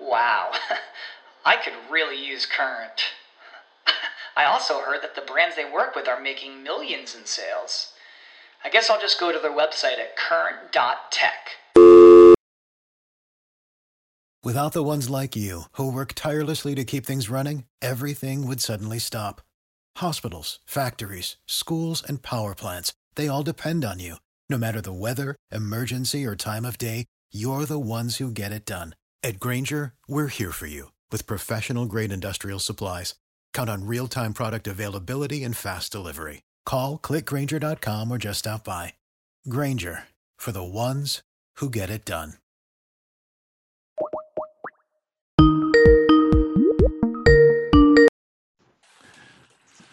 Wow, I could really use Current. I also heard that the brands they work with are making millions in sales. I guess I'll just go to their website at current.tech. Without the ones like you, who work tirelessly to keep things running, everything would suddenly stop. Hospitals, factories, schools, and power plants, they all depend on you. No matter the weather, emergency, or time of day, you're the ones who get it done. At Grainger, we're here for you with professional grade industrial supplies. Count on real time product availability and fast delivery. Call clickgrainger.com or just stop by. Grainger for the ones who get it done.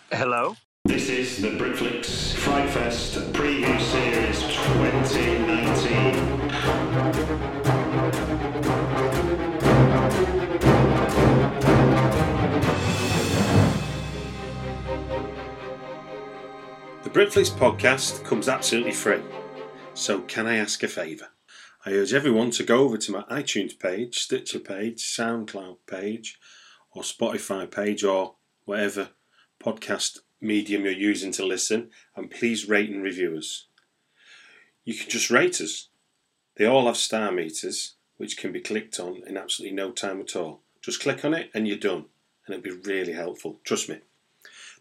Hello? This is the Britflicks Fright Fest Preview Series 2019. Britflicks podcast comes absolutely free. So, can I ask a favour? I urge everyone to go over to my iTunes page, Stitcher page, SoundCloud page, or Spotify page, or whatever podcast medium you're using to listen, and please rate and review us. You can just rate us. They all have star meters, which can be clicked on in absolutely no time at all. Just click on it and you're done, and it'll be really helpful. Trust me.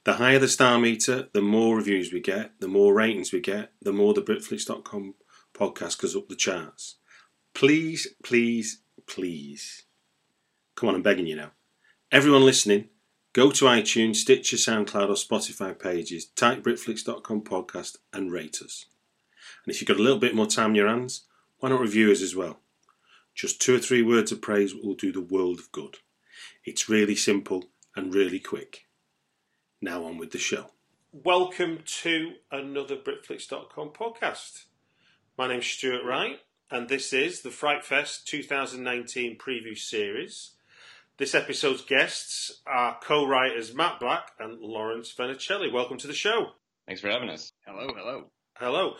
The higher the star meter, the more reviews we get, the more ratings we get, the more the Britflicks.com podcast goes up the charts. Please, please, please. Come on, I'm begging you now. Everyone listening, go to iTunes, Stitcher, SoundCloud, or Spotify pages, type Britflicks.com podcast, and rate us. And if you've got a little bit more time in your hands, why not review us as well? Just two or three words of praise will do the world of good. It's really simple and really quick. Now on with the show. Welcome to another Britflicks.com podcast. My name's Stuart Wright, and this is the Fright Fest 2019 preview series. This episode's guests are co-writers Matt Black and Laurence Vannicelli. Welcome to the show. Thanks for having us. Hello, hello. Hello.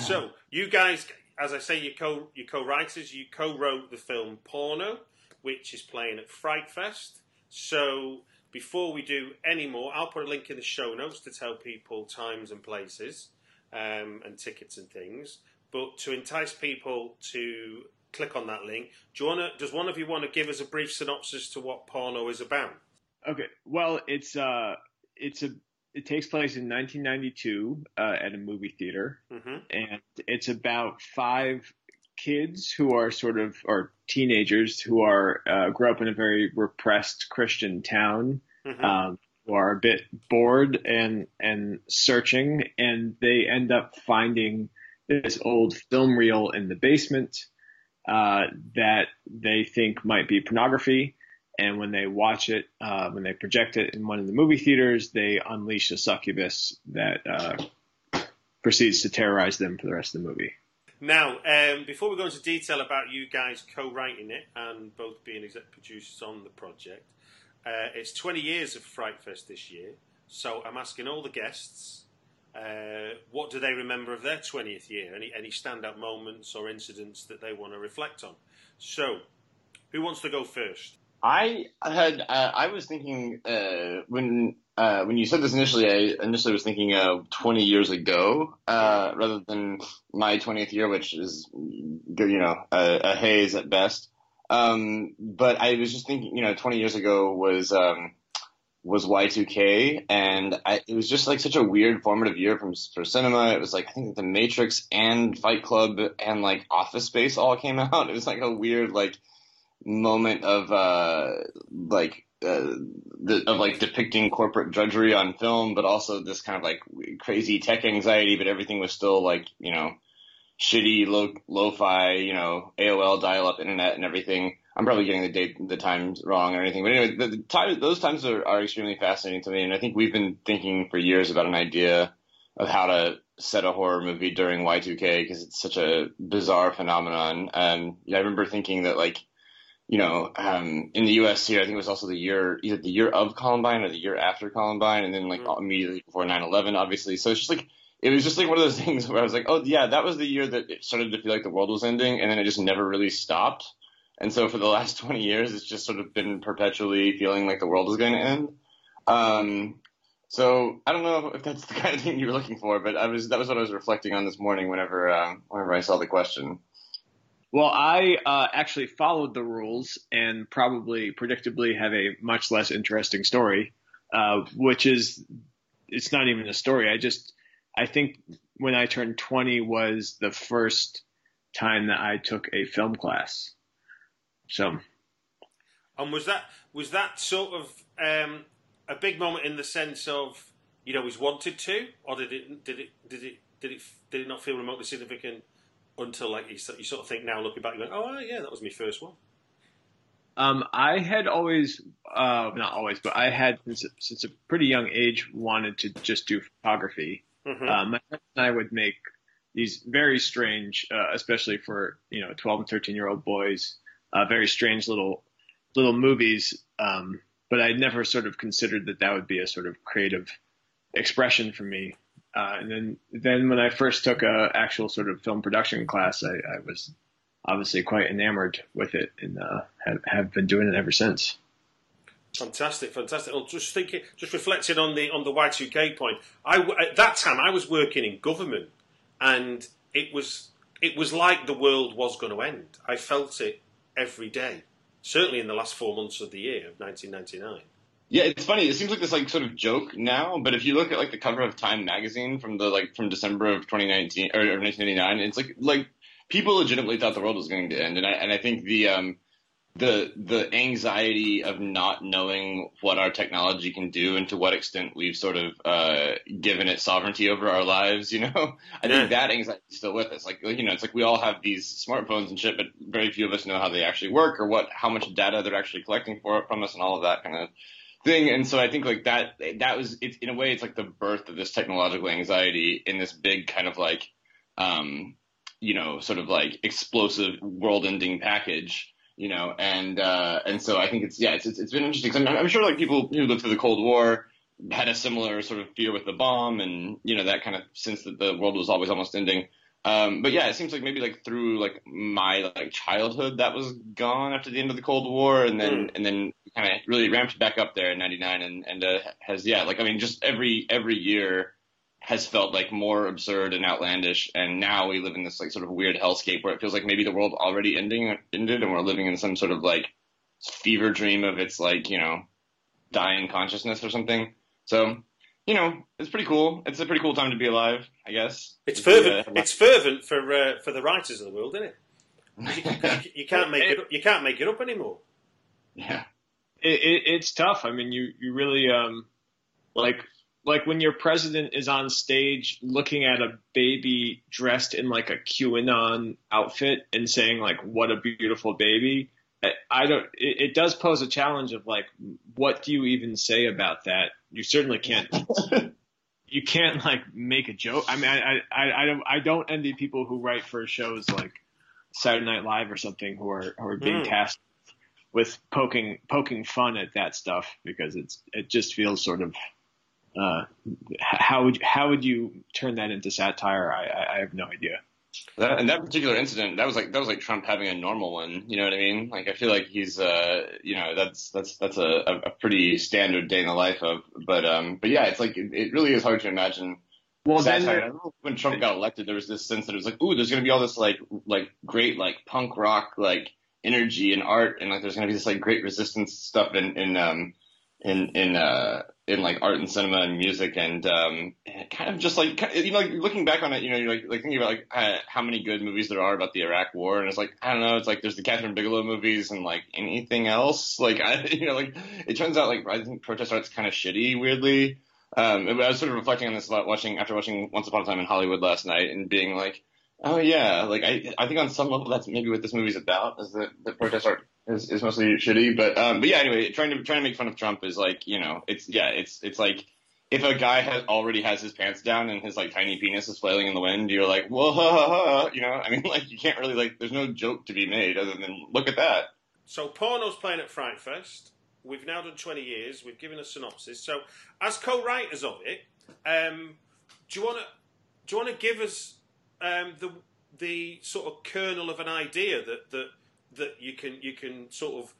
So, you guys, as I say, you co you co-writers. You co-wrote the film Porno, which is playing at Fright Fest. So, before we do any more, I'll put a link in the show notes to tell people times and places um, and tickets and things. But to entice people to click on that link, do you wanna, does one of you want to give us a brief synopsis to what Porno is about? Okay. Well, it's uh, it's a it takes place in 1992 uh, at a movie theater, Mm-hmm. and it's about five kids who are sort of or teenagers who are uh, grew up in a very repressed Christian town, Mhm. um, who are a bit bored and and searching, and they end up finding this old film reel in the basement uh, that they think might be pornography. And when they watch it, uh, when they project it in one of the movie theaters, they unleash a succubus that uh, proceeds to terrorize them for the rest of the movie. Now, um, before we go into detail about you guys co-writing it and both being exec producers on the project, uh, it's 20 years of Fright Fest this year. So I'm asking all the guests, uh, what do they remember of their 20th year? Any any standout moments or incidents that they want to reflect on? So, who wants to go first? I had uh, I was thinking uh, when uh, when you said this initially, I initially was thinking of 20 years ago uh, rather than my 20th year, which is you know a, a haze at best. Um, but I was just thinking, you know, 20 years ago was um, was Y2K, and I, it was just like such a weird formative year from for cinema. It was like I think The Matrix and Fight Club and like Office Space all came out. It was like a weird like moment of uh like uh, the, of like depicting corporate drudgery on film, but also this kind of like crazy tech anxiety. But everything was still like you know shitty low lo-fi you know AOL dial-up internet and everything. I'm probably getting the date, the times wrong or anything. But anyway, the, the time, those times are, are extremely fascinating to me, and I think we've been thinking for years about an idea of how to set a horror movie during Y2K because it's such a bizarre phenomenon. And yeah, I remember thinking that like, you know, um, in the U.S. here, I think it was also the year either the year of Columbine or the year after Columbine, and then like mm-hmm. immediately before 9/11, obviously. So it's just like it was just like one of those things where I was like, oh yeah, that was the year that it started to feel like the world was ending, and then it just never really stopped. And so for the last 20 years, it's just sort of been perpetually feeling like the world is going to end. Um, so I don't know if that's the kind of thing you were looking for, but I was that was what I was reflecting on this morning whenever uh, whenever I saw the question. Well, I uh, actually followed the rules and probably predictably have a much less interesting story, uh, which is it's not even a story. I just I think when I turned 20 was the first time that I took a film class. So, and was that was that sort of um, a big moment in the sense of you know always wanted to, or did it did it did it did it did it not feel remotely significant until like you, you sort of think now looking back, you go, oh yeah, that was my first one. Um, I had always, uh, not always, but I had since, since a pretty young age wanted to just do photography. Mm-hmm. Uh, my friends and I would make these very strange, uh, especially for you know 12 and 13 year old boys, uh, very strange little little movies. Um, but I'd never sort of considered that that would be a sort of creative expression for me. Uh, and then, then when I first took a actual sort of film production class, I, I was obviously quite enamored with it and uh, have, have been doing it ever since. Fantastic, fantastic. Well, just thinking, just reflecting on the on the Y two K point. I at that time I was working in government, and it was it was like the world was going to end. I felt it every day certainly in the last four months of the year of 1999. Yeah, it's funny. It seems like this like sort of joke now, but if you look at like the cover of Time magazine from the like from December of 2019 or, or 1999, it's like like people legitimately thought the world was going to end, and I and I think the um the the anxiety of not knowing what our technology can do and to what extent we've sort of uh, given it sovereignty over our lives. You know, I yeah. think that anxiety is still with us. Like you know, it's like we all have these smartphones and shit, but very few of us know how they actually work or what how much data they're actually collecting for from us and all of that kind of thing. And so I think like that that was it's in a way it's like the birth of this technological anxiety in this big kind of like um you know sort of like explosive world ending package you know, and uh, and so I think it's yeah, it's it's, it's been interesting. I'm, I'm, sure like people who lived through the Cold War had a similar sort of fear with the bomb, and you know that kind of since the, the world was always almost ending. Um, but yeah, it seems like maybe like through like my like childhood that was gone after the end of the Cold War, and then mm. and then kind of really ramped back up there in '99, and and uh, has yeah, like I mean, just every every year has felt like more absurd and outlandish. And now we live in this like sort of weird hellscape where it feels like maybe the world already ending ended and we're living in some sort of like fever dream of its like, you know, dying consciousness or something. So, you know, it's pretty cool. It's a pretty cool time to be alive, I guess. It's fervent. Uh, it's fervent for uh, for the writers of the world, isn't it? You, you can't make it. You can't make it up anymore. Yeah, it, it, it's tough. I mean, you you really um like like when your president is on stage looking at a baby dressed in like a QAnon outfit and saying like, what a beautiful baby. I don't, it, it does pose a challenge of like, what do you even say about that? You certainly can't, you can't like make a joke. I mean, I, I, I don't, I don't envy people who write for shows like Saturday Night Live or something who are, who are being mm. tasked with poking, poking fun at that stuff because it's, it just feels sort of, uh, how would how would you turn that into satire? I, I have no idea. That, and that particular incident, that was like that was like Trump having a normal one. You know what I mean? Like I feel like he's, uh, you know, that's that's that's a, a pretty standard day in the life of. But um, but yeah, it's like it, it really is hard to imagine. Well, satire. then when Trump got elected, there was this sense that it was like, ooh, there's gonna be all this like like great like punk rock like energy and art, and like there's gonna be this like great resistance stuff in in um in in uh in like art and cinema and music and um kind of just like you know like looking back on it you know you're like like thinking about like how many good movies there are about the Iraq War and it's like I don't know it's like there's the Kathryn Bigelow movies and like anything else. Like I you know like it turns out like I think protest art's kind of shitty weirdly. Um I was sort of reflecting on this a lot watching after watching Once Upon a Time in Hollywood last night and being like oh yeah like I I think on some level that's maybe what this movie's about is that the protest art is, is mostly shitty. But um, but yeah, anyway, trying to trying to make fun of Trump is like you know, it's yeah, it's it's like if a guy has already has his pants down and his like tiny penis is flailing in the wind, you're like, whoa, ha, ha, ha, you know, I mean, like you can't really like, there's no joke to be made other than look at that. So porno's playing at Fright Fest. We've now done 20 years. We've given a synopsis. So, as co-writers of it, um, do you want to do you want to give us um, the the sort of kernel of an idea that that that you can you can sort of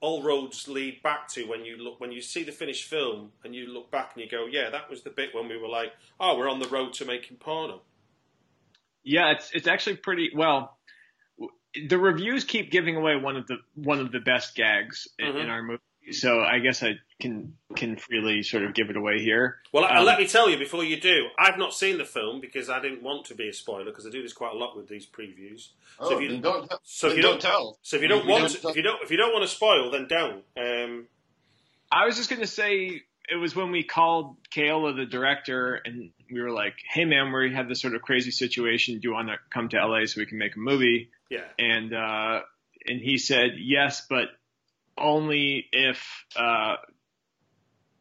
all roads lead back to when you look when you see the finished film and you look back and you go, yeah, that was the bit when we were like, oh, we're on the road to making porno. Yeah, it's it's actually pretty well. The reviews keep giving away one of the one of the best gags in, Mhm. in our movie, so I guess I can can freely sort of give it away here. Well, Um, let me tell you before you do, I've not seen the film because I didn't want to be a spoiler because I do this quite a lot with these previews. Oh, so if you then don't, tell- so if then you don't don't tell. so if you don't we want don't to, if you don't if you don't want to spoil, then don't. Um, I was just gonna say it was when we called Keola, the director, and we were like, "Hey, man, we have this sort of crazy situation. Do you want to come to LA so we can make a movie?" yeah. And uh, and he said yes, but only if uh,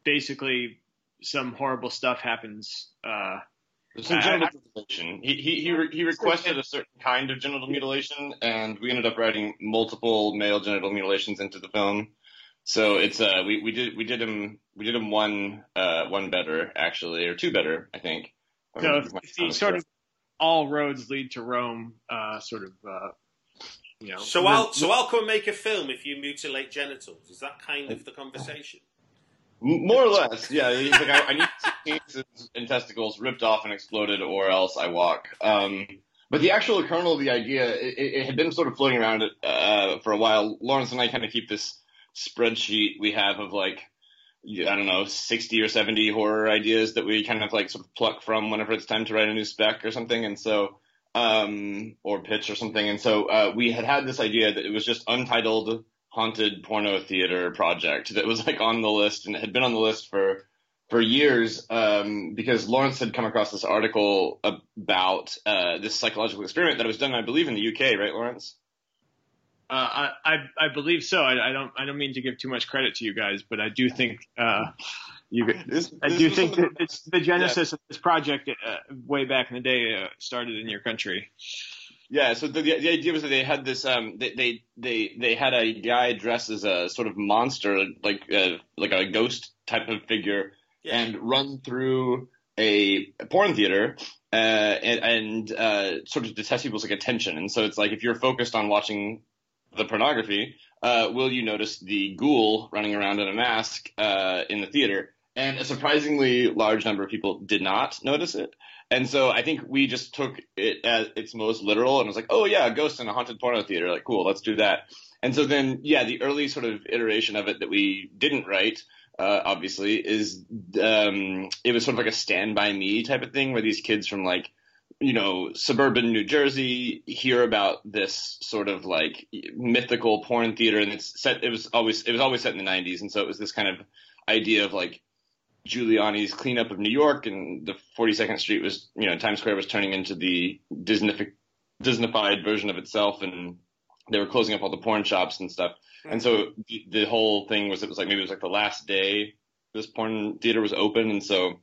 basically some horrible stuff happens. Uh, genital I- mutilation. He he he, re- he requested a certain kind of genital mutilation, and we ended up writing multiple male genital mutilations into the film. So it's uh we, we did we did him we did him one uh one better actually or two better I think. so Um, if, if sort of all roads lead to Rome, uh, sort of, uh, you know. So I'll so I'll come and make a film if you mutilate genitals. Is that kind of the conversation? More or less, yeah. Like, I, I need penises and testicles ripped off and exploded, or else I walk. Um, but the actual kernel of the idea, it, it it had been sort of floating around uh, for a while. Laurence and I kind of keep this spreadsheet we have of like, I don't know, 60 or 70 horror ideas that we kind of like sort of pluck from whenever it's time to write a new spec or something. And so, um, or pitch or something. And so, uh, we had had this idea that it was just untitled haunted porno theater project that was like on the list and it had been on the list for for years um, because Laurence had come across this article about uh, this psychological experiment that was done, I believe, in the UK, right, Laurence? Uh, I, I believe so. I, I don't I don't mean to give too much credit to you guys, but I do think uh, you. This, I this do was think that the- it's the genesis of this project uh, way back in the day uh, started in your country. Yeah, so the, the idea was that they had this um they they they, they had a guy dressed as a sort of monster like uh, like a ghost type of figure Yeah. and run through a porn theater uh and, and uh sort of to test people's like attention and so it's like if you're focused on watching the pornography uh will you notice the ghoul running around in a mask uh in the theater and a surprisingly large number of people did not notice it and so I think we just took it as its most literal and was like, oh yeah, a ghost in a haunted porno theater. Like, cool, let's do that. And so then, yeah, the early sort of iteration of it that we didn't write, uh, obviously, is um, it was sort of like a Stand By Me type of thing where these kids from like, you know, suburban New Jersey hear about this sort of like mythical porn theater, and it's set. It was always it was always set in the '90s, and so it was this kind of idea of like Giuliani's cleanup of New York, and the 42nd Street was, you know, Times Square was turning into the Disney Disneyfied version of itself, and they were closing up all the porn shops and stuff. And so the, the whole thing was, it was like maybe it was like the last day this porn theater was open, and so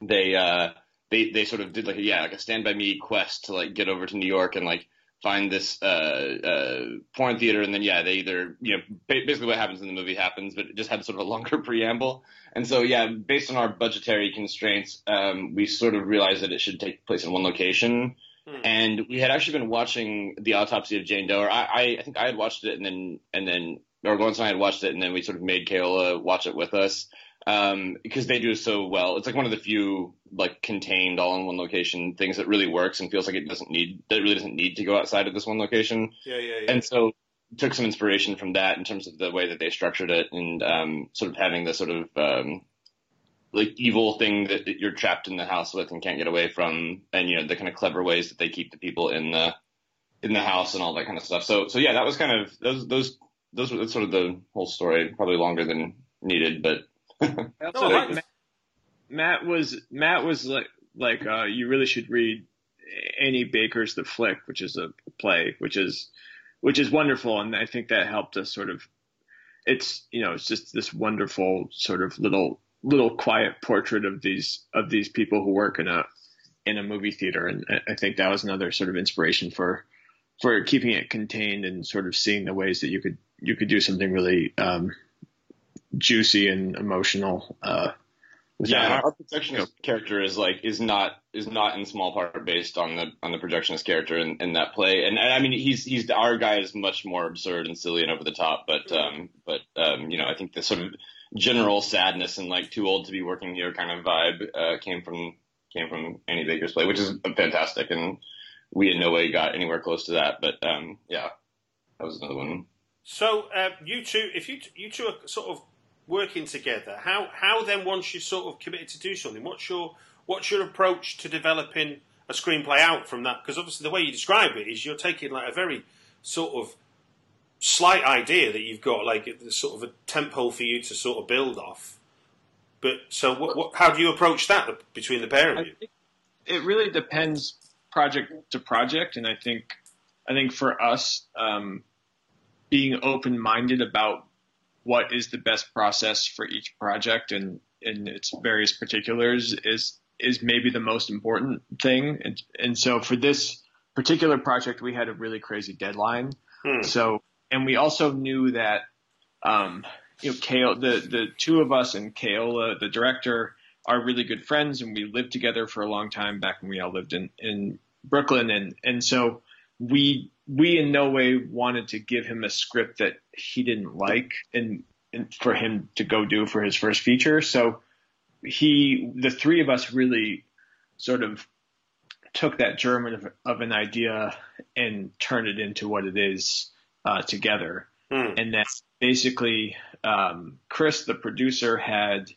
they uh they they sort of did like a, yeah like a Stand by Me quest to like get over to New York and like find this uh uh porn theater, and then yeah they either you know basically what happens in the movie happens, but it just had sort of a longer preamble. And so, yeah, based on our budgetary constraints, um, we sort of realized that it should take place in one location. Hmm. And we had actually been watching the autopsy of Jane Doe. Or I, I, I think I had watched it, and then and then or Laurence and I had watched it, and then we sort of made Keola watch it with us um, because they do so well. It's like one of the few like contained all in one location things that really works and feels like it doesn't need that it really doesn't need to go outside of this one location Yeah, yeah, yeah. and so took some inspiration from that in terms of the way that they structured it and um, sort of having the sort of um, like evil thing that, that you're trapped in the house with and can't get away from, and you know the kind of clever ways that they keep the people in the in the house and all that kind of stuff. So so yeah, that was kind of those those those were that's sort of the whole story. Probably longer than needed, but Also, right. Matt, was Matt was like like uh, you really should read Annie Baker's The Flick, which is a play, which is which is wonderful, and I think that helped us sort of. It's you know it's just this wonderful sort of little little quiet portrait of these of these people who work in a in a movie theater, and I think that was another sort of inspiration for for keeping it contained and sort of seeing the ways that you could you could do something really um, juicy and emotional. Uh, yeah, our projectionist character is like is not is not in small part based on the on the projectionist character in, in that play, and, and I mean he's he's our guy is much more absurd and silly and over the top, but um but um you know I think the sort of general sadness and like too old to be working here kind of vibe uh, came from came from Annie Baker's play, which is fantastic, and we in no way got anywhere close to that, but um yeah, that was another one. So uh, you two, if you you two are sort of working together, how how then once you're sort of committed to do something, what's your what's your approach to developing a screenplay out from that? Because obviously the way you describe it is you're taking like a very sort of slight idea that you've got like sort of a tempo for you to sort of build off. But so what, what, how do you approach that between the pair of you? It really depends project to project, and I think I think for us, um, being open minded about what is the best process for each project and in its various particulars is is maybe the most important thing. And, and so for this particular project, we had a really crazy deadline. Hmm. So and we also knew that um, you know Kale, the the two of us and Keola, the director, are really good friends, and we lived together for a long time back when we all lived in in Brooklyn, and and so we we in no way wanted to give him a script that he didn't like and, and for him to go do for his first feature. So he, the three of us really sort of took that germ of, of an idea and turned it into what it is uh, together. Mm. And that basically, um, Chris, the producer, had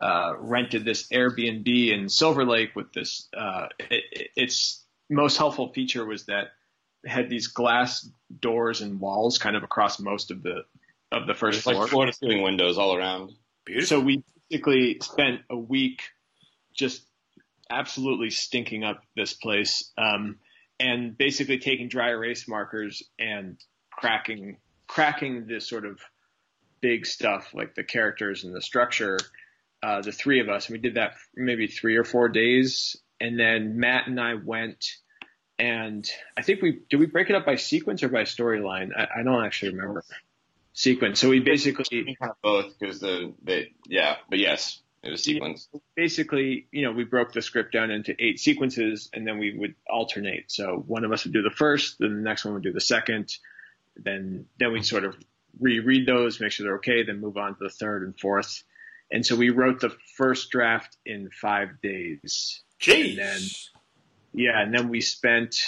uh, rented this Airbnb in Silver Lake with this. Uh, it, its most helpful feature was that had these glass doors and walls kind of across most of the of the first it's floor. Like floor to ceiling windows all around. Beautiful. So we basically spent a week just absolutely stinking up this place, um, and basically taking dry erase markers and cracking cracking this sort of big stuff like the characters and the structure. Uh, the three of us, and we did that maybe three or four days, and then Matt and I went and I think we did we break it up by sequence or by storyline? I, I, don't actually remember. Sequence. So we basically kind of both because the, the yeah, but yes, it was sequence. Basically, you know, we broke the script down into eight sequences, and then we would alternate. So one of us would do the first, then the next one would do the second, then then we'd sort of reread those, make sure they're okay, then move on to the third and fourth. And so we wrote the first draft in five days. Jeez. Yeah, and then we spent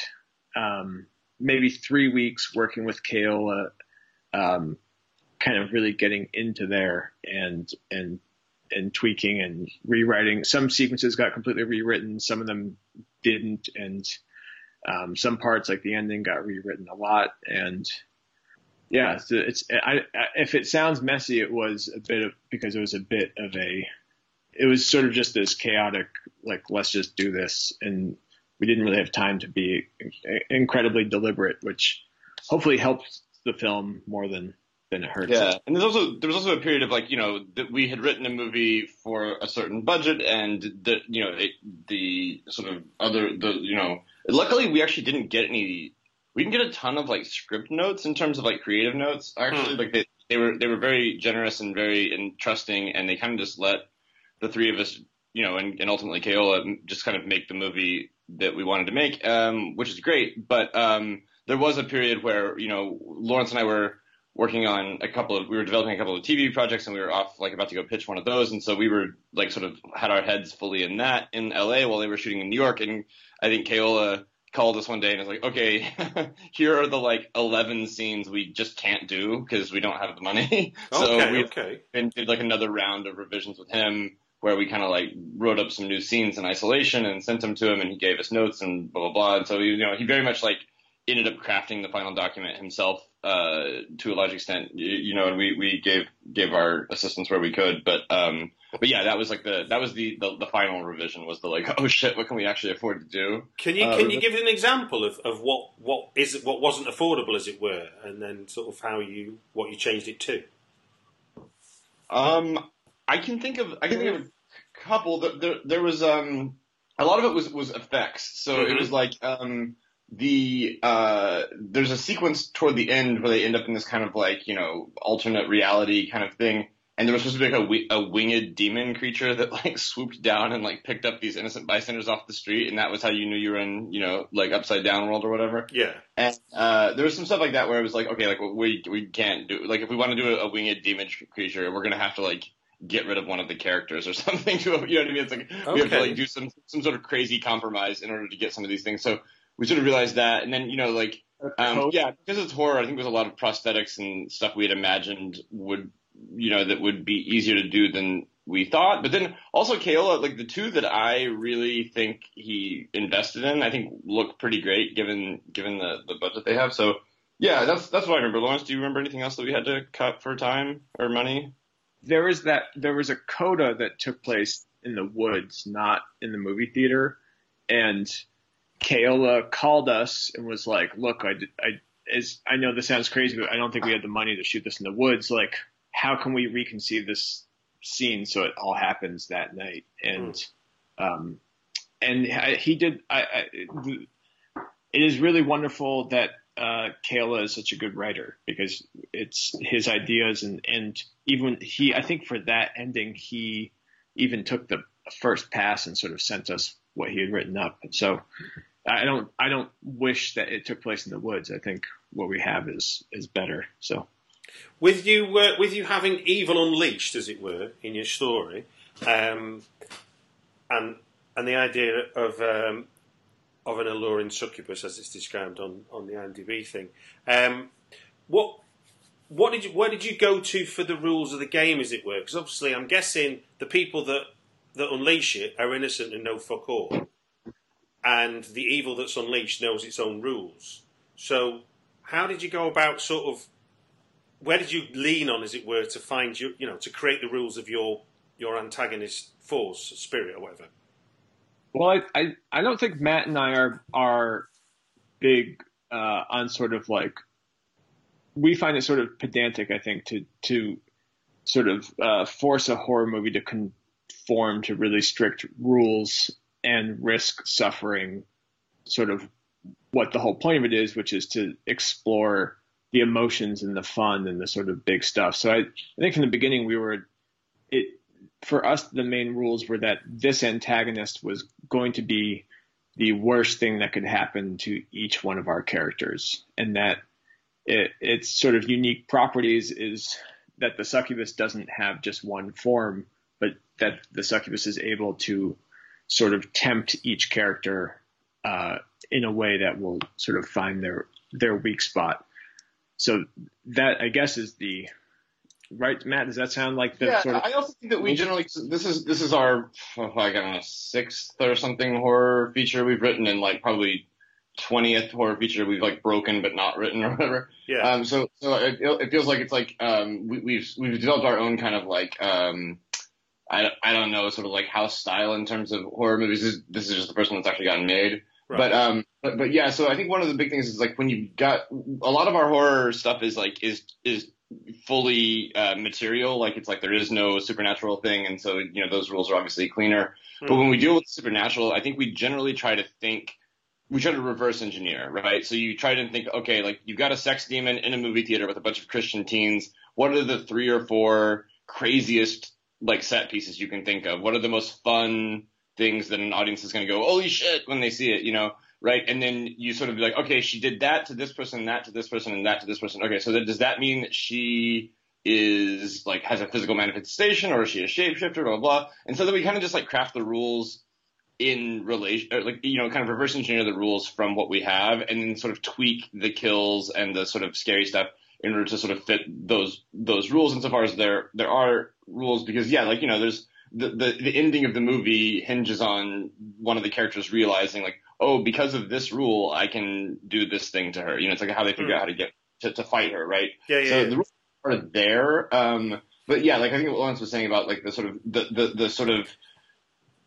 um, maybe three weeks working with Keola, um, kind of really getting into there and and and tweaking and rewriting. Some sequences got completely rewritten, some of them didn't, and um, some parts like the ending got rewritten a lot. And yeah, so it's I, I, if it sounds messy, it was a bit of because it was a bit of a it was sort of just this chaotic like let's just do this and we didn't really have time to be incredibly deliberate, which hopefully helps the film more than than it hurts. Yeah, and there's also there was also a period of like you know that we had written a movie for a certain budget, and the you know it, the sort of other the you know luckily we actually didn't get any we didn't get a ton of like script notes in terms of like creative notes actually hmm. like they they were they were very generous and very and trusting, and they kind of just let the three of us you know and, and ultimately Keola just kind of make the movie that we wanted to make, um, which is great. But um, there was a period where you know Laurence and I were working on a couple of we were developing a couple of TV projects and we were off like about to go pitch one of those and so we were like sort of had our heads fully in that in LA while they were shooting in New York and I think Keola called us one day and was like okay here are the like 11 scenes we just can't do because we don't have the money so okay, we okay. and did like another round of revisions with him where we kind of like wrote up some new scenes in isolation and sent them to him and he gave us notes and blah blah blah. And so you know he very much like ended up crafting the final document himself uh, to a large extent. You, you know, and we, we gave gave our assistance where we could, but um, but yeah, that was like the that was the, the, the final revision was the like oh shit, what can we actually afford to do? Can you Uh, can you give an example of, of what what is what wasn't affordable as it were, and then sort of how you what you changed it to? Um, I can think of I can think of a couple. That there there was um a lot of it was was effects. So it Mhm. was like um the uh there's a sequence toward the end where they end up in this kind of like you know alternate reality kind of thing. And there was supposed to be like a, wi- a winged demon creature that like swooped down and like picked up these innocent bystanders off the street, and that was how you knew you were in, you know, like upside down world or whatever. Yeah, And uh, there was some stuff like that where it was like, okay, like we we can't do like if we want to do a, a winged demon creature, we're gonna have to like get rid of one of the characters or something. You know what I mean? It's like we have to like do some some sort of crazy compromise in order to get some of these things. So we sort of realized that, and then you know like um, yeah, because it's horror, I think there's a lot of prosthetics and stuff we had imagined would, you know, that would be easier to do than we thought. But then also Keola, like the two that I really think he invested in, I think look pretty great given given the, the budget they have. So yeah, that's that's what I remember. Laurence, do you remember anything else that we had to cut for time or money? There was that there was a coda that took place in the woods, not in the movie theater, and Keola called us and was like, "Look, I, I is I know this sounds crazy, but I don't think we had the money to shoot this in the woods. Like, how can we reconceive this scene so it all happens that night?" And um, and I- he did. I, I it is really wonderful that uh, Keola is such a good writer because it's his ideas and and even he I think for that ending he even took the first pass and sort of sent us what he had written up. So I don't I don't wish that it took place in the woods. I think what we have is is better. So with you uh, with you having evil unleashed, as it were, in your story, um, and and the idea of um, of an alluring succubus, as it's described on, on the IMDb thing. Um, what what did you where did you go to for the rules of the game, as it were? Because obviously, I'm guessing the people that that unleash it are innocent and know fuck all, and the evil that's unleashed knows its own rules. So, how did you go about sort of where did you lean on, as it were, to find your, you know, to create the rules of your your antagonist force, spirit, or whatever? Well, I, I, I don't think Matt and I are are big uh, on sort of like we find it sort of pedantic. I think to to sort of uh, force a horror movie to conform to really strict rules and risk suffering sort of what the whole point of it is, which is to explore the emotions and the fun and the sort of big stuff. So I, I think from the beginning we were for us the main rules were that this antagonist was going to be the worst thing that could happen to each one of our characters and that it, its sort of unique properties is that the succubus doesn't have just one form but that the succubus is able to sort of tempt each character uh, in a way that will sort of find their their weak spot. So that i guess is the right matt does that sound like the yeah, sort of I also think that we generally this is this is our oh, I don't know sixth or something horror feature we've written and like probably twentieth horror feature we've like broken but not written or whatever. Yeah. Um, so so it, it feels like it's like um, we, we've we've developed our own kind of like um, I, I don't know sort of like house style in terms of horror movies. This, this is just the first one that's actually gotten made. Right. But um, but, but yeah. So I think one of the big things is like when you've got a lot of our horror stuff is like is is fully uh, material. Like it's like there is no supernatural thing, and so you know those rules are obviously cleaner. But when we deal with supernatural, I think we generally try to think. We try to reverse engineer, right? So you try to think, okay, like you've got a sex demon in a movie theater with a bunch of Christian teens. What are the three or four craziest like set pieces you can think of? What are the most fun things that an audience is going to go, holy shit, when they see it, you know? Right. And then you sort of be like, okay, she did that to this person, that to this person, and that to this person. Okay. So that, does that mean that she is like has a physical manifestation or is she a shapeshifter, blah, blah, blah. And so then we kind of just like craft the rules in relation, like, you know, kind of reverse engineer the rules from what we have and then sort of tweak the kills and the sort of scary stuff in order to sort of fit those, those rules insofar as there, there are rules because yeah, like, you know, there's, the, the the ending of the movie hinges on one of the characters realizing like oh, because of this rule, I can do this thing to her. You know, it's like how they figure Mm. out how to get to, to fight her, right? Yeah, yeah. So yeah. the rules are there. Um, but yeah, like I think what Laurence was saying about like the sort of the, the, the sort of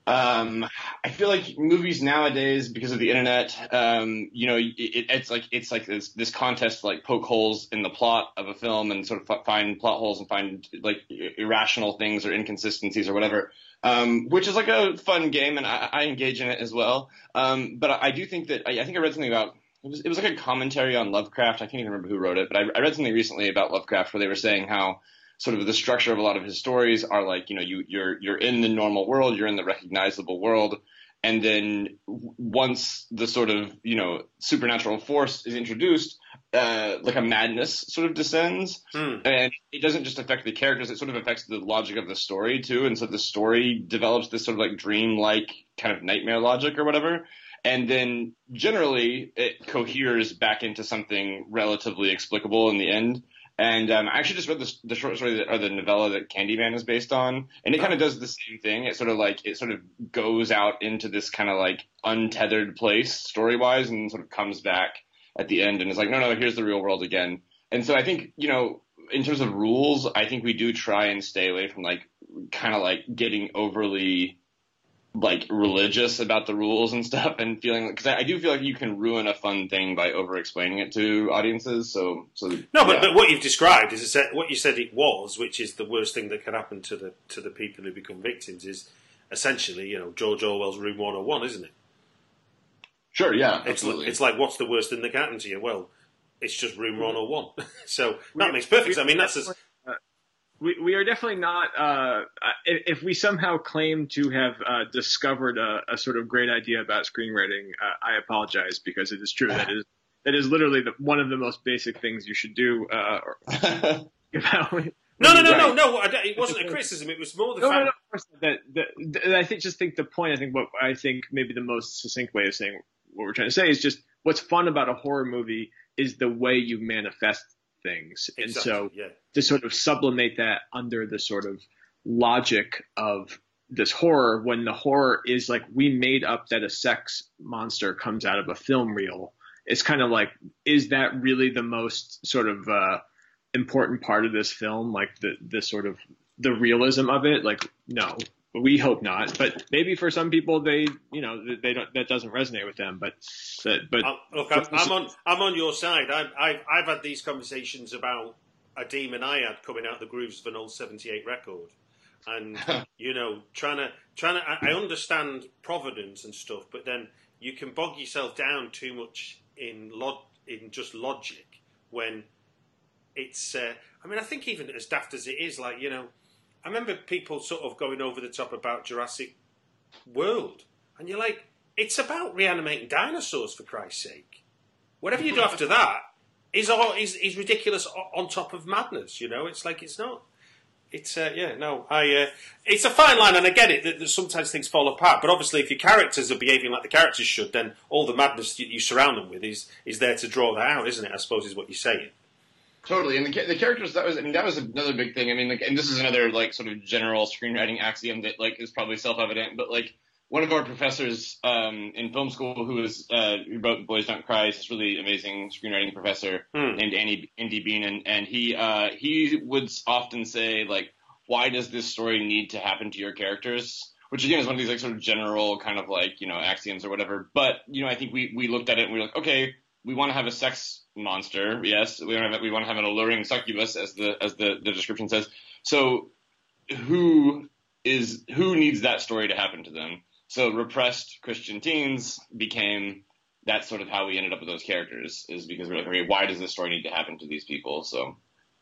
um, I feel like movies nowadays, because of the internet, um, you know, it, it's like it's like this this contest to like poke holes in the plot of a film and sort of find plot holes and find like irrational things or inconsistencies or whatever, um, which is like a fun game and I, I engage in it as well. Um, but I, I do think that I, I think I read something about it was it was like a commentary on Lovecraft. I can't even remember who wrote it, but I, I read something recently about Lovecraft where they were saying how sort of the structure of a lot of his stories are like you know you you're you're in the normal world, you're in the recognizable world, and then once the sort of you know supernatural force is introduced, uh, like a madness sort of descends, Hmm. and it doesn't just affect the characters; it sort of affects the logic of the story too, and so the story develops this sort of like dream-like kind of nightmare logic or whatever. And then generally it coheres back into something relatively explicable in the end. And um, I actually just read the, the short story that, or the novella that Candyman is based on, and it kind of does the same thing. It sort of like it sort of goes out into this kind of like untethered place story wise, and sort of comes back at the end and is like, no, no, here's the real world again. And so I think you know, in terms of rules, I think we do try and stay away from like kind of like getting overly like religious about the rules and stuff and feeling because I, I do feel like you can ruin a fun thing by over explaining it to audiences so so No, but, yeah. but what you've described is exa- what you said it was, which is the worst thing that can happen to the to the people who become victims, is essentially, you know, George Orwell's Room 101, isn't it? sure yeah It's, absolutely it's like, what's the worst thing that can happen to you? Well, it's just Room mm-hmm. 101. so that makes perfect. sense. I mean, that's as, we, we are definitely not. Uh, if if we somehow claim to have uh, discovered a, a sort of great idea about screenwriting, uh, I apologize because it is true. That is that is literally the, one of the most basic things you should do. Uh, or- about no, no, no, no, no. It wasn't a criticism. It was more the no, no, fact. no, of course. That, that, that I think just think the point. I think what I think maybe the most succinct way of saying what we're trying to say is just what's fun about a horror movie is the way you manifest things, and so yeah. to sort of sublimate that under the sort of logic of this horror when the horror is like we made up that a sex monster comes out of a film reel it's kind of like is that really the most sort of uh important part of this film? Like the the sort of the realism of it? Like no we hope not but maybe for some people they you know they don't that doesn't resonate with them but but, I'm, look, I'm, I'm on. I'm on your side. I've, I've, I've had these conversations about a demon I had coming out the grooves of an old '78 record, and you know, trying to, trying to. I I understand providence and stuff, but then you can bog yourself down too much in log, in just logic when it's. Uh, I mean, I think even as daft as it is, like you know, I remember people sort of going over the top about Jurassic World, and you're like, it's about reanimating dinosaurs for Christ's sake. Whatever you do after that is all is, is ridiculous on top of madness. You know, it's like it's not. It's uh, yeah, no, I. Uh, it's a fine line, and I get it that, that sometimes things fall apart. But obviously, if your characters are behaving like the characters should, then all the madness that you surround them with is is there to draw that out, isn't it? I suppose is what you're saying. Totally, and the, the characters that was I mean that was another big thing. I mean, like, and this is another like sort of general screenwriting axiom that like is probably self evident, but like one of our professors um, in film school who was uh, who wrote Boys Don't Cry, is this really amazing screenwriting professor Hmm. named Andy Andy Bienen, and, and he uh, he would often say like, why does this story need to happen to your characters? Which again is one of these like sort of general kind of like you know axioms or whatever. But you know I think we we looked at it and we were like, okay, we want to have a sex monster, yes. We want to have, we want to have an alluring succubus, as the as the, the description says. So, who is who needs that story to happen to them? So, repressed Christian teens became that's sort of how we ended up with those characters. Is because we're like, okay, why does this story need to happen to these people? So,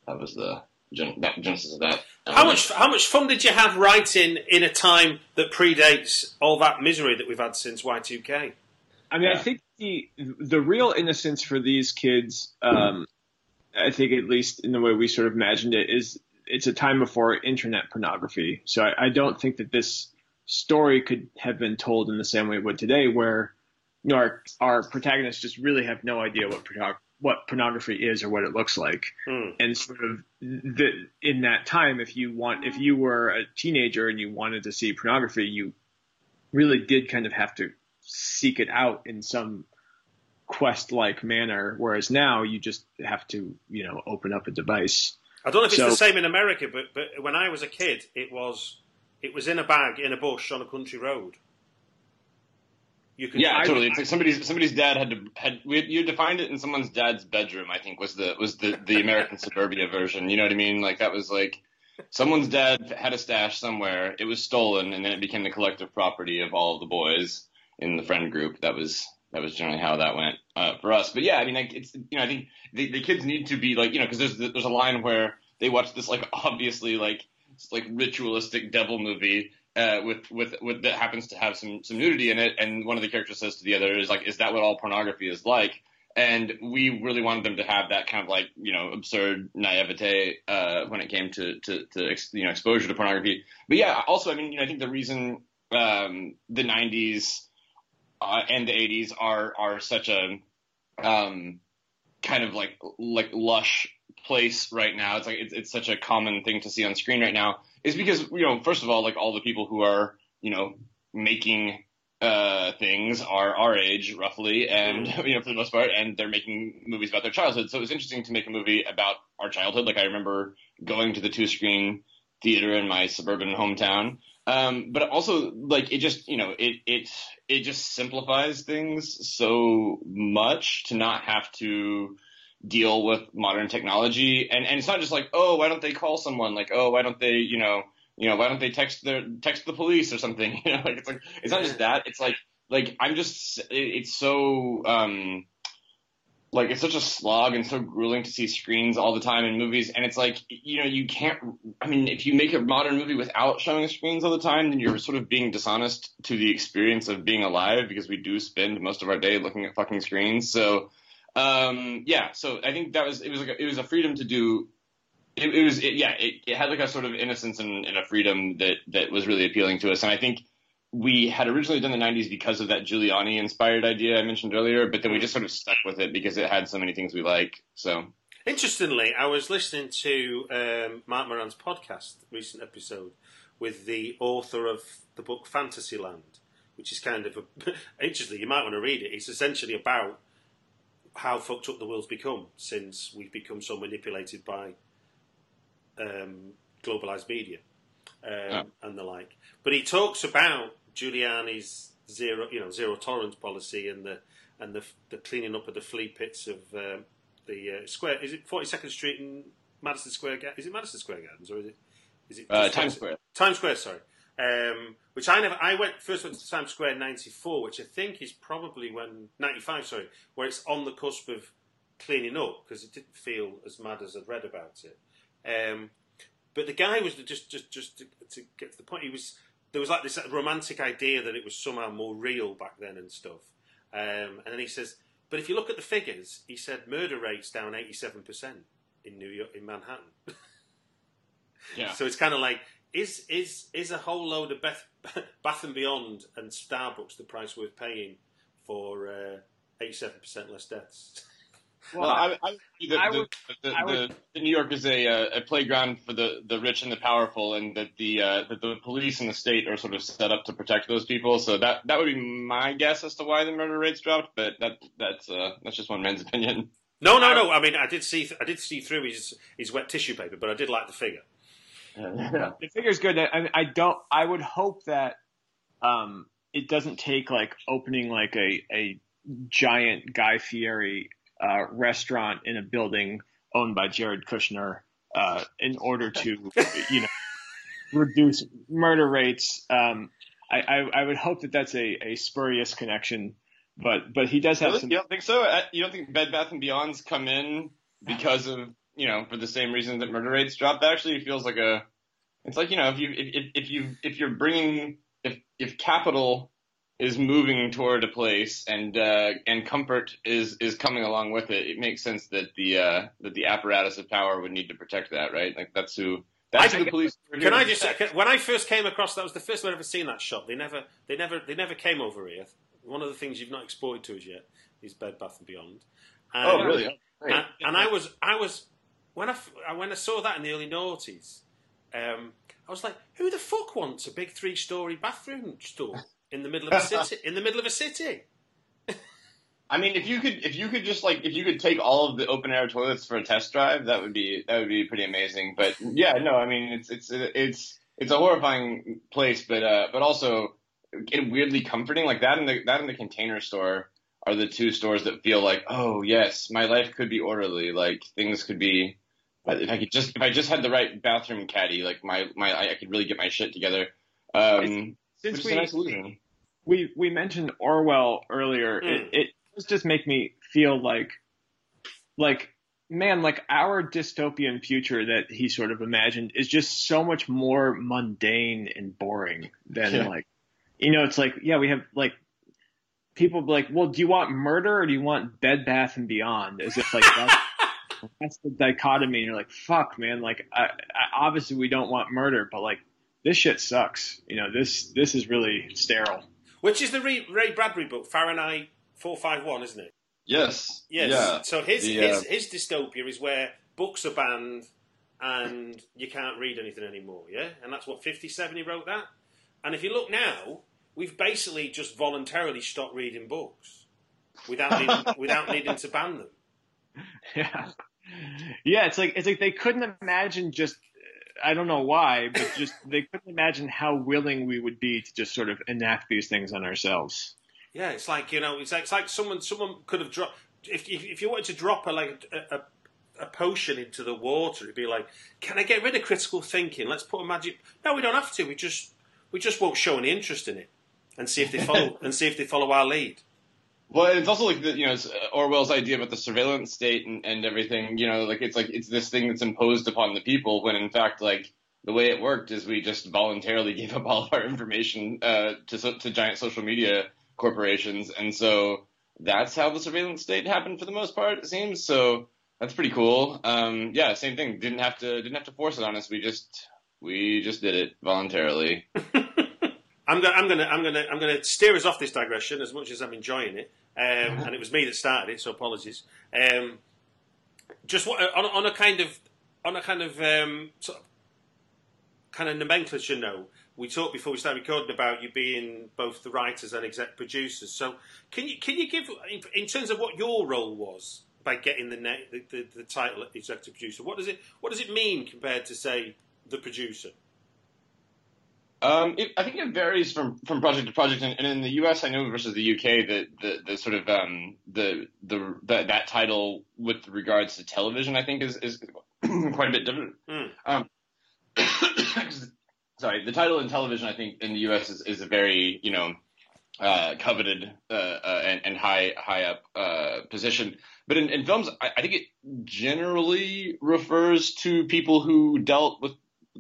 that was the gen- that genesis of that. How much how much fun did you have writing in a time that predates all that misery that we've had since Y2K? I mean, Yeah. I think the the real innocence for these kids, um, I think at least in the way we sort of imagined it, is it's a time before internet pornography. So I, I don't think that this story could have been told in the same way it would today, where you know our our protagonists just really have no idea what pornog- what pornography is or what it looks like, Hmm. and sort of the, in that time, if you want, if you were a teenager and you wanted to see pornography, you really did kind of have to seek it out in some quest like manner. Whereas now you just have to, you know, open up a device. I don't know if it's the same in America, but but when I was a kid, it was it was in a bag in a bush on a country road. You could Yeah, I- totally. It's like somebody's somebody's dad had to had we, you defined it in someone's dad's bedroom. I think was the was the the American suburbia version. You know what I mean? Like that was like someone's dad had a stash somewhere. It was stolen, and then it became the collective property of all of the boys in the friend group. That was that was generally how that went uh, for us. But yeah, I mean, like it's you know I think the, the kids need to be like you know because there's there's a line where they watch this like obviously like like ritualistic devil movie uh, with with with that happens to have some some nudity in it, and one of the characters says to the other is like, "Is that what all pornography is like?" And we really wanted them to have that kind of like you know absurd naivete uh, when it came to to, to ex, you know exposure to pornography. But yeah, also I mean you know I think the reason um, the '90s uh, and the '80s are are such a um, kind of like like lush place right now. It's like it's, it's such a common thing to see on screen right now. Is because you know first of all like all the people who are you know making uh, things are our age roughly, and you know for the most part, and they're making movies about their childhood. So it was interesting to make a movie about our childhood. Like I remember going to the two screen theater in my suburban hometown. Um, but also like it just you know it it it just simplifies things so much to not have to deal with modern technology. And and it's not just like oh why don't they call someone? Like oh why don't they you know you know why don't they text their text the police or something? You know like it's like it's not just that. It's like like i'm just it, it's so um like it's such a slog and so grueling to see screens all the time in movies and it's like you know you can't i mean if you make a modern movie without showing screens all the time then you're sort of being dishonest to the experience of being alive because we do spend most of our day looking at fucking screens. So um yeah so i think that was it was like a, it was a freedom to do it, it was it, yeah it, it had like a sort of innocence and, and a freedom that that was really appealing to us. And i think we had originally done the 90s because of that Giuliani inspired idea I mentioned earlier, but then we just sort of stuck with it because it had so many things we like. So Interestingly, I was listening to um, Marc Maron's podcast, recent episode, with the author of the book Fantasyland, which is kind of a, interesting. You might want to read it. It's essentially about how fucked up the world's become since we've become so manipulated by um, globalized media um, and the like. But he talks about Giuliani's zero, you know, zero tolerance policy and the and the the cleaning up of the flea pits of um, the uh, square. Is it Forty Second Street and Madison Square? Is it Madison Square Gardens or is it? Is it uh, Times Square. Times Square, sorry. Um, which I never. I went first went to Times Square in '94, which I think is probably when '95, sorry, where it's on the cusp of cleaning up because it didn't feel as mad as I'd read about it. Um, but the guy was just just just to, to get to the point. He was there was like this romantic idea that it was somehow more real back then and stuff. Um, and then he says, but if you look at the figures, he said murder rates down eighty seven percent in New York in Manhattan. Yeah. So it's kind of like is is is a whole load of Bath, Bath and Beyond and Starbucks the price worth paying for uh, eighty-seven percent less deaths? Well, I, I, the, the, the, the, the New York is a, uh, a playground for the, the rich and the powerful, and that the uh, that the police and the state are sort of set up to protect those people. So that that would be my guess as to why the murder rates dropped. But that that's uh, that's just one man's opinion. No, no, no. I mean, I did see I did see through his his wet tissue paper, but I did like the figure. The figure's good. I, I don't. I would hope that um, it doesn't take like opening like a a giant Guy Fieri uh, restaurant in a building owned by Jared Kushner uh, in order to you know reduce murder rates. Um, I, I I would hope that that's a, a spurious connection, but but he does have Really? some. You don't think so? Uh, You don't think Bed Bath and Beyond's come in because of you know for the same reason that murder rates dropped? That actually feels like a. It's like you know if you if, if, if you if you're bringing if if capital is moving toward a place and uh, and comfort is is coming along with it, it makes sense that the uh, that the apparatus of power would need to protect that, right? Like that's who that's I- who the police. are Can I just say, can- when I first came across that was the first time I'd ever seen that shot. They never they never they never came over here. One of the things you've not exported to us yet is Bed Bath and Beyond. And, Oh really? Oh, great. And, and I was I was when I when I saw that in the early noughties, um, I was like, who the fuck wants a big three story bathroom store? In the middle of a city. In the middle of a city. I mean, if you could, if you could just like, if you could take all of the open air toilets for a test drive, that would be that would be pretty amazing. But yeah, no, I mean, it's it's it's it's a horrifying place, but uh, but also weirdly comforting. Like that in the that in the container store are the two stores that feel like, oh yes, my life could be orderly. Like things could be. If I could just if I just had the right bathroom caddy, like my my I could really get my shit together. Um, Since we nice we we mentioned Orwell earlier, Mm. it, it does just make me feel like like man, like our dystopian future that he sort of imagined is just so much more mundane and boring than Yeah. like you know, it's like yeah, we have like people be like, well, do you want murder or do you want Bed Bath and Beyond? As if like that's that's the dichotomy. And you're like, fuck, man. Like, I, I, obviously we don't want murder, but like this shit sucks. You know, this this is really sterile. Which is the Ray, Ray Bradbury book, Fahrenheit 451, isn't it? Yes. Yes. Yeah. So his, The, his uh, his dystopia is where books are banned and you can't read anything anymore, yeah? And that's what, 57 he wrote that? And if you look now, we've basically just voluntarily stopped reading books without needing, without needing to ban them. Yeah. Yeah, it's like it's like they couldn't imagine just I don't know why, but just they couldn't imagine how willing we would be to just sort of enact these things on ourselves. Yeah, it's like you know, it's like, it's like someone someone could have dropped if if, if you wanted to drop a like a, a a potion into the water, it'd be like, can I get rid of critical thinking? Let's put a magic. No, we don't have to. We just we just won't show any interest in it and see if they follow and see if they follow our lead. Well, it's also like the, you know it's Orwell's idea about the surveillance state and, and everything. You know, like it's like it's this thing that's imposed upon the people when in fact like the way it worked is we just voluntarily gave up all of our information uh, to to giant social media corporations, and so that's how the surveillance state happened for the most part. It seems so. That's pretty cool. Um, yeah, same thing. Didn't have to didn't have to force it on us. We just we just did it voluntarily. I'm gonna, I'm gonna, I'm gonna, I'm gonna steer us off this digression as much as I'm enjoying it. Um, and it was me that started it, so apologies. Um, just what, on, on a kind of, on a kind of, um, sort of, kind of nomenclature note. We talked before we started recording about you being both the writers and exec producers. So can you can you give in, in terms of what your role was by getting the, the, the the title executive producer? What does it what does it mean compared to say the producer? Um, it, I think it varies from, from project to project, and, and in the U.S. I know versus the UK that the, the sort of um, the the that, that title with regards to television I think is is quite a bit different. Mm. Um, sorry, the title in television I think in the U.S. is, is a very you know uh, coveted uh, uh, and, and high high up uh, position. But in, in films, I, I think it generally refers to people who dealt with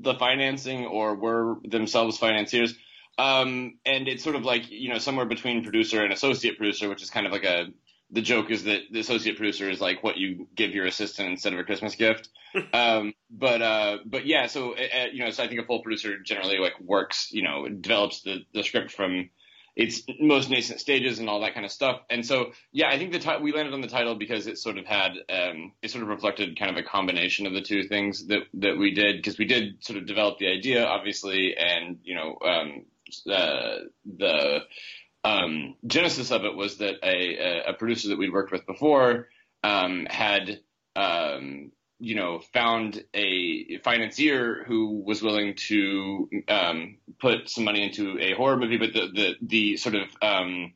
the financing or were themselves financiers. Um, and it's sort of like, you know, somewhere between producer and associate producer, which is kind of like a, the joke is that the associate producer is like what you give your assistant instead of a Christmas gift. um, but, uh, but yeah, so, uh, you know, so I think a full producer generally like works, you know, develops the, the script from its most nascent stages and all that kind of stuff. And so, yeah, I think the ti- we landed on the title because it sort of had um, it sort of reflected kind of a combination of the two things that that we did because we did sort of develop the idea, obviously, and you know, um, uh, the um, genesis of it was that a, a producer that we'd worked with before um, had um, you know, found a financier who was willing to um, put some money into a horror movie, but the the, the sort of um,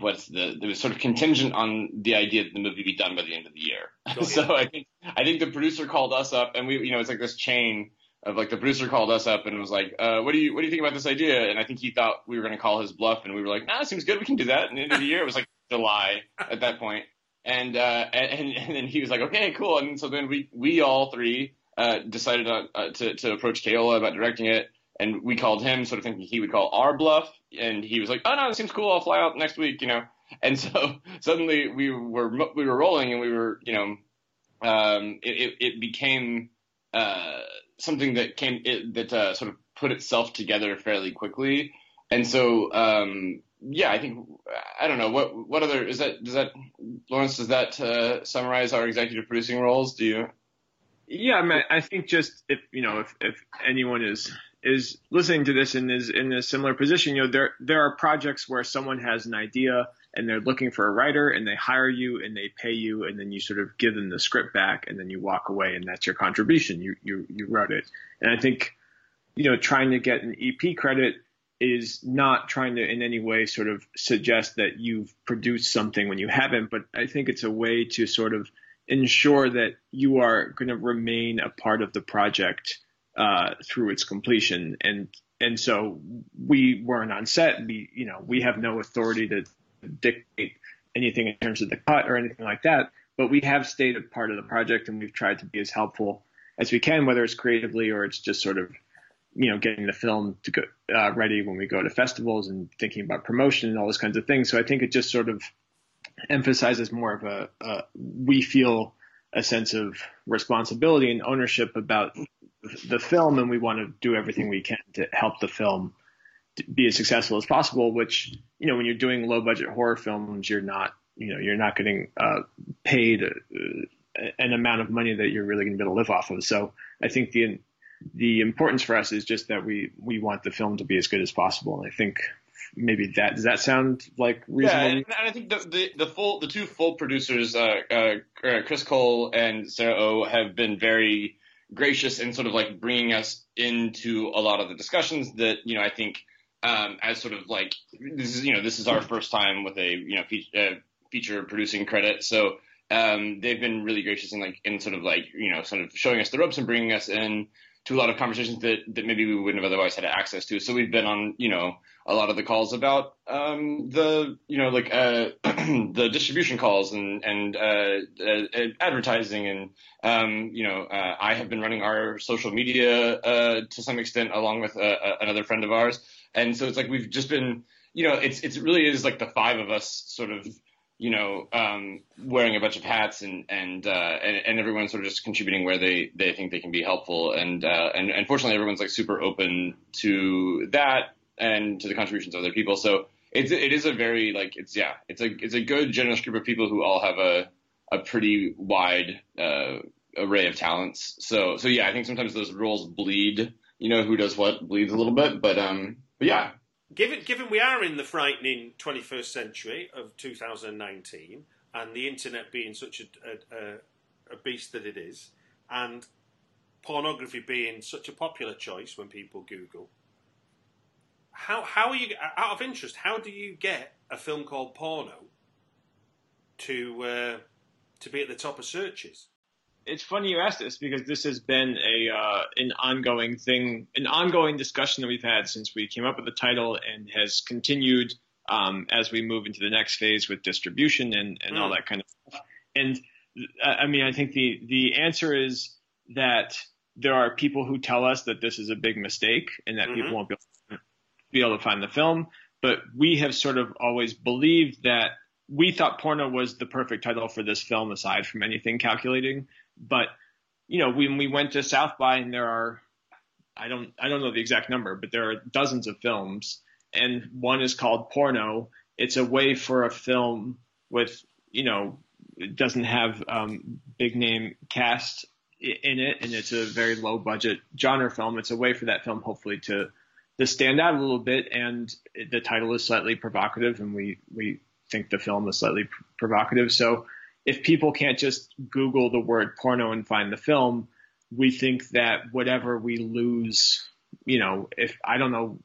what's the it was sort of contingent on the idea that the movie be done by the end of the year. So. I think I think the producer called us up, and we you know it's like this chain of like the producer called us up and was like, uh, "What do you what do you think about this idea?" And I think he thought we were going to call his bluff, and we were like, "Nah, it seems good. We can do that." And the end of the year, it was like July at that point. And, uh, and and then he was like, okay, cool. And so then we we all three uh, decided on, uh, to to approach Keola about directing it, and we called him, sort of thinking he would call our bluff, and he was like, oh no, it seems cool. I'll fly out next week, you know. And so suddenly we were we were rolling, and we were, you know, um, it, it, it became uh, something that came it, that uh, sort of put itself together fairly quickly. And so, um, yeah, I think I don't know what what other is that does that Laurence does that uh, summarize our executive producing roles? Do you? Yeah, I mean, I think just if you know if if anyone is is listening to this and is in a similar position, you know, there there are projects where someone has an idea and they're looking for a writer and they hire you and they pay you and then you sort of give them the script back and then you walk away and that's your contribution. You you you wrote it. And I think you know trying to get an EP credit is not trying to in any way sort of suggest that you've produced something when you haven't, but I think it's a way to sort of ensure that you are going to remain a part of the project uh, through its completion. And and so we weren't on set. We you know we have no authority to dictate anything in terms of the cut or anything like that. But we have stayed a part of the project, and we've tried to be as helpful as we can, whether it's creatively or it's just sort of you know getting the film to go uh, ready when we go to festivals and thinking about promotion and all those kinds of things. So I think it just sort of emphasizes more of a, a we feel a sense of responsibility and ownership about the film, and we want to do everything we can to help the film be as successful as possible. Which you know, when you're doing low budget horror films, you're not you know you're not getting uh, paid uh, an amount of money that you're really going to be able to live off of. So I think the the importance for us is just that we we want the film to be as good as possible. And I think maybe that does that sound like reasonable? Yeah, and, and I think the, the, the full the two full producers, uh, uh, Chris Cole and Sarah O, have been very gracious in sort of like bringing us into a lot of the discussions that you know I think um, as sort of like this is you know this is our first time with a you know fe- uh, feature producing credit, so um, they've been really gracious in like in sort of like you know sort of showing us the ropes and bringing us in to a lot of conversations that, that maybe we wouldn't have otherwise had access to. So we've been on, you know, a lot of the calls about um, the, you know, like uh, the distribution calls and and uh, uh, advertising, and um, you know, uh, I have been running our social media uh, to some extent along with uh, another friend of ours, and so it's like we've just been, you know, it's it really is like the five of us sort of you know, um, wearing a bunch of hats and and, uh, and and everyone's sort of just contributing where they they think they can be helpful, and uh, and and fortunately everyone's like super open to that and to the contributions of other people. So it's it is a very like it's yeah it's a it's a good generous group of people who all have a a pretty wide uh, array of talents. So so yeah, I think sometimes those roles bleed. You know, who does what bleeds a little bit, but um, but yeah, given given we are in the frightening 21st century of 2019 and the internet being such a, a, a, beast that it is and pornography being such a popular choice when people google how how are you out of interest how do you get a film called porno to uh, to be at the top of searches it's funny you asked this because this has been a uh, an ongoing thing, an ongoing discussion that we've had since we came up with the title, and has continued um, as we move into the next phase with distribution and, and mm. all that kind of stuff. And uh, I mean, I think the the answer is that there are people who tell us that this is a big mistake and that mm-hmm. people won't be able, to, be able to find the film. But we have sort of always believed that we thought porno was the perfect title for this film aside from anything calculating but you know, when we went to South by, and there are, I don't, I don't know the exact number, but there are dozens of films, and one is called Porno. It's a way for a film with, you know, it doesn't have um, big name cast in it, and it's a very low budget genre film. It's a way for that film hopefully to to stand out a little bit, and the title is slightly provocative, and we we think the film is slightly pr- provocative. So if people can't just Google the word porno and find the film, we think that whatever we lose, you know, if I don't know,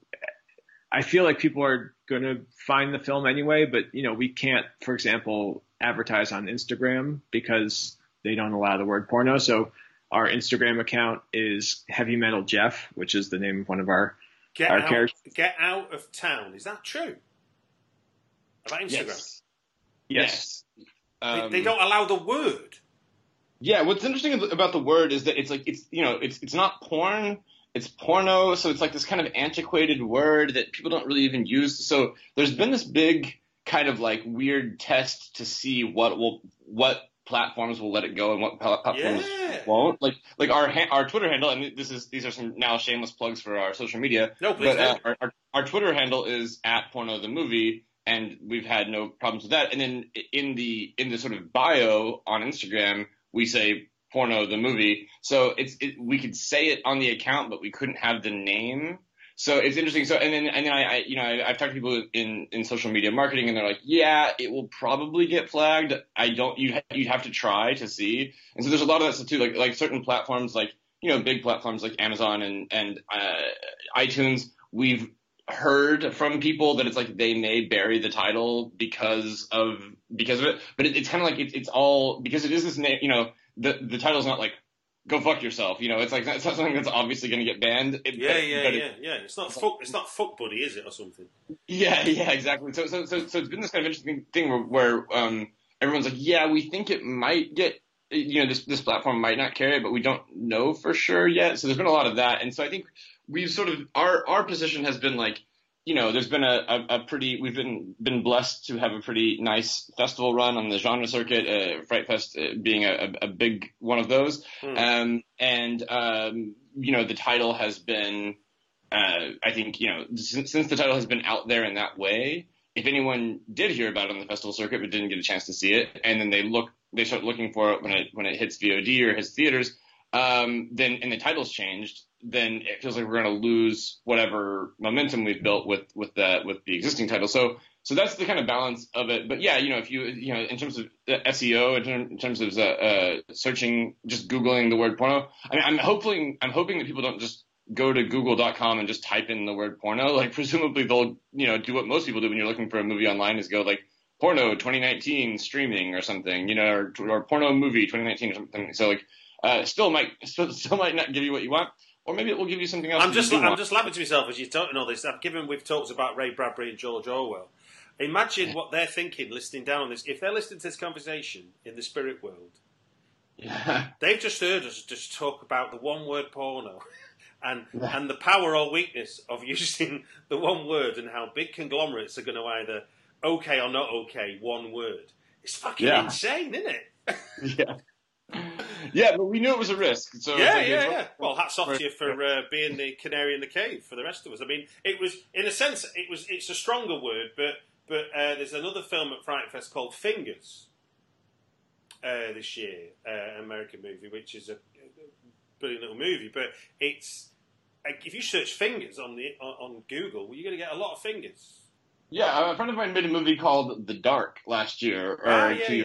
I feel like people are going to find the film anyway, but you know, we can't, for example, advertise on Instagram because they don't allow the word porno. So our Instagram account is Heavy Metal Jeff, which is the name of one of our get our out, characters. Get out of town. Is that true? About Instagram? Yes. yes. yes. Um, they, they don't allow the word. Yeah, what's interesting about the word is that it's like it's you know it's it's not porn, it's porno, so it's like this kind of antiquated word that people don't really even use. So there's been this big kind of like weird test to see what will what platforms will let it go and what platforms yeah. won't. Like like our our Twitter handle, and this is these are some now shameless plugs for our social media. No, please. But uh, our, our, our Twitter handle is at porno the movie and we've had no problems with that. And then in the in the sort of bio on Instagram, we say porno the movie. So it's it, we could say it on the account, but we couldn't have the name. So it's interesting. So and then and then I, I you know I, have talked to people in in social media marketing, and they're like, yeah, it will probably get flagged. I don't you you'd have to try to see. And so there's a lot of that stuff too. Like like certain platforms, like you know big platforms like Amazon and and uh, iTunes, we've heard from people that it's like they may bury the title because of because of it. But it, it's kind of like it, it's all because it is this name. You know the the title's not like go fuck yourself. You know, it's like it's not something that's obviously going to get banned. It, yeah, but, yeah, but yeah, it, yeah. It's not fuck. It's not fuck buddy, is it, or something? Yeah, yeah, exactly. So, so, so, so it's been this kind of interesting thing where, where um, everyone's like, yeah, we think it might get. You know, this this platform might not carry it, but we don't know for sure yet. So there's been a lot of that, and so I think we've sort of our our position has been like you know, there's been a, a, a, pretty, we've been been blessed to have a pretty nice festival run on the genre circuit, uh, Fright Fest uh, being a, a, big one of those. Mm. Um, and, um, you know, the title has been, uh, I think, you know, since, since the title has been out there in that way, if anyone did hear about it on the festival circuit but didn't get a chance to see it, and then they look, they start looking for it when it when it hits VOD or hits theaters, um, then and the title's changed, then it feels like we're going to lose whatever momentum we've built with with the with the existing title. So so that's the kind of balance of it. But yeah, you know, if you you know, in terms of SEO, in, term, in terms of uh, uh, searching, just googling the word porno. I mean, I'm hoping I'm hoping that people don't just go to google.com and just type in the word porno. Like presumably they'll you know do what most people do when you're looking for a movie online is go like porno 2019 streaming or something, you know, or, or porno movie 2019 or something. So like uh, still might still, still might not give you what you want or maybe it will give you something else. I'm just I'm just laughing to myself as you're talking all this. Given we've talked about Ray Bradbury and George Orwell, imagine what they're thinking listening down on this. If they're listening to this conversation in the spirit world, yeah. they've just heard us just talk about the one word porno. And, yeah. and the power or weakness of using the one word and how big conglomerates are going to either okay or not okay one word. It's fucking yeah. insane, isn't it? yeah yeah, but we knew it was a risk. So yeah, like, yeah, yeah. Well, hats off to you for uh, being the canary in the cave for the rest of us. I mean, it was in a sense it was it's a stronger word, but but uh, there's another film at Fright Fest called Fingers uh, this year, uh, American movie, which is a, a, brilliant little movie. But it's if you search fingers on the on Google, well, you're going to get a lot of fingers. Yeah, a friend of mine made a movie called The Dark last year, or ah, yeah, yeah.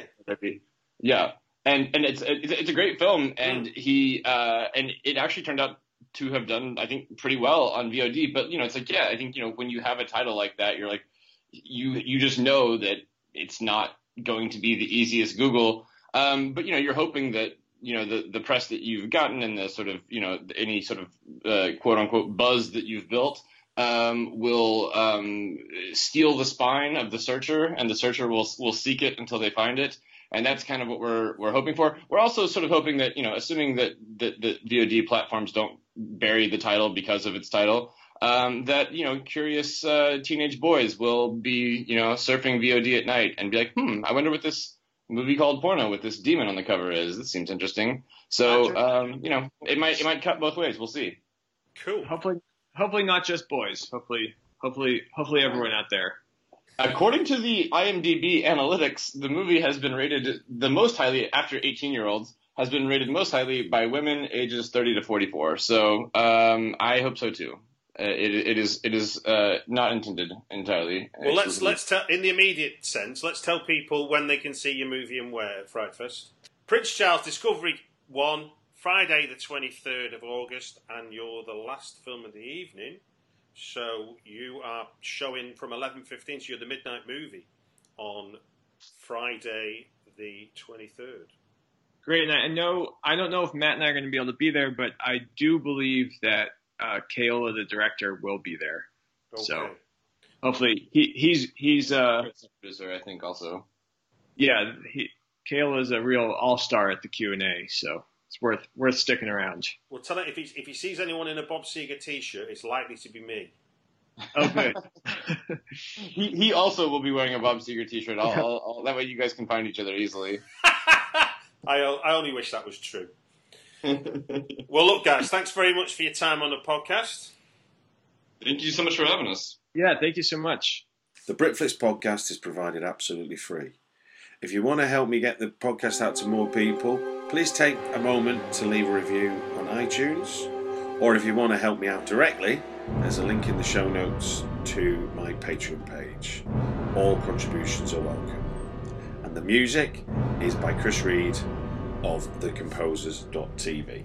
yeah and and it's it's, a great film, and he uh, and it actually turned out to have done I think pretty well on VOD. But you know, it's like yeah, I think you know when you have a title like that, you're like you you just know that it's not going to be the easiest Google. Um, but you know, you're hoping that you know the the press that you've gotten and the sort of you know any sort of uh, quote unquote buzz that you've built um, will um, steal the spine of the searcher, and the searcher will will seek it until they find it and that's kind of what we're we're hoping for. We're also sort of hoping that you know, assuming that that the VOD platforms don't bury the title because of its title, um, that you know, curious uh, teenage boys will be you know surfing VOD at night and be like, hmm, I wonder what this movie called Porno with this demon on the cover is. This seems interesting. So um, you know, it might it might cut both ways. We'll see. Cool. Hopefully, hopefully not just boys. Hopefully, hopefully, hopefully everyone out there. According to the IMDb analytics, the movie has been rated the most highly after 18 year olds has been rated most highly by women ages 30 to 44. So um, I hope so too. Uh, it, it is it is uh, not intended entirely. Well, let's let's tell in the immediate sense. Let's tell people when they can see your movie and where at Fright Fest. Prince Charles Discovery One, Friday the 23rd of August, and you're the last film of the evening. So you are showing from 11.15, so you're the midnight movie on Friday the 23rd. Great, and I know I don't know if Matt and I are going to be able to be there, but I do believe that uh, Keola, the director, will be there. Okay. So hopefully he, he's he's uh producer, I think also. Yeah, he, Keola is a real all star at the Q and A, so it's worth worth sticking around. Well, tell him if he if he sees anyone in a Bob Seger t-shirt, it's likely to be me. Oh, good. he he also will be wearing a Bob Seger t-shirt. I'll, I'll, I'll, that way you guys can find each other easily. I I only wish that was true. well, look, guys, thanks very much for your time on the podcast. Thank you so much for having us. Yeah, thank you so much. The Britflicks podcast is provided absolutely free. If you want to help me get the podcast out to more people, please take a moment to leave a review on iTunes. Or if you want to help me out directly, there's a link in the show notes to my Patreon page. All contributions are welcome. And the music is by Chris Read of thecomposers.tv.